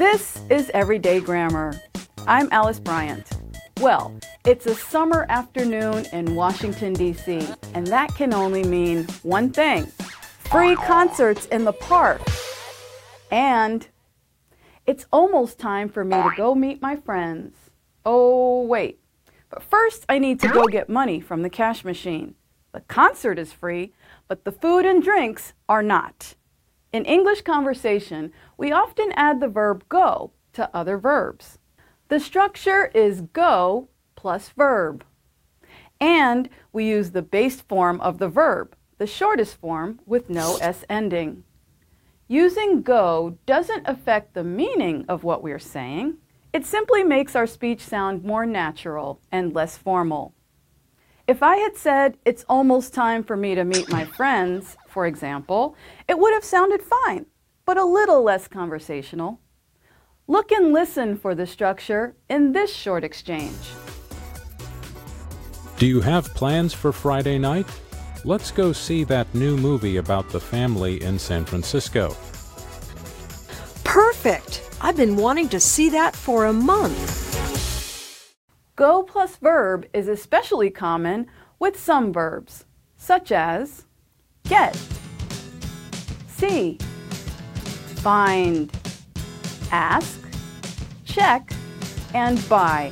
This is Everyday Grammar. I'm Alice Bryant. Well, it's a summer afternoon in Washington, D.C., and that can only mean one thing free concerts in the park. And it's almost time for me to go meet my friends. Oh, wait. But first, I need to go get money from the cash machine. The concert is free, but the food and drinks are not. In English conversation, we often add the verb go to other verbs. The structure is go plus verb. And we use the base form of the verb, the shortest form with no S ending. Using go doesn't affect the meaning of what we're saying. It simply makes our speech sound more natural and less formal. If I had said, it's almost time for me to meet my friends, for example, it would have sounded fine, but a little less conversational. Look and listen for the structure in this short exchange. Do you have plans for Friday night? Let's go see that new movie about the family in San Francisco. Perfect! I've been wanting to see that for a month. Go plus verb is especially common with some verbs, such as get, see, find, ask, check, and buy.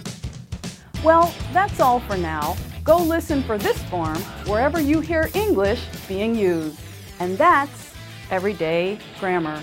Well, that's all for now. Go listen for this form wherever you hear English being used. And that's everyday grammar.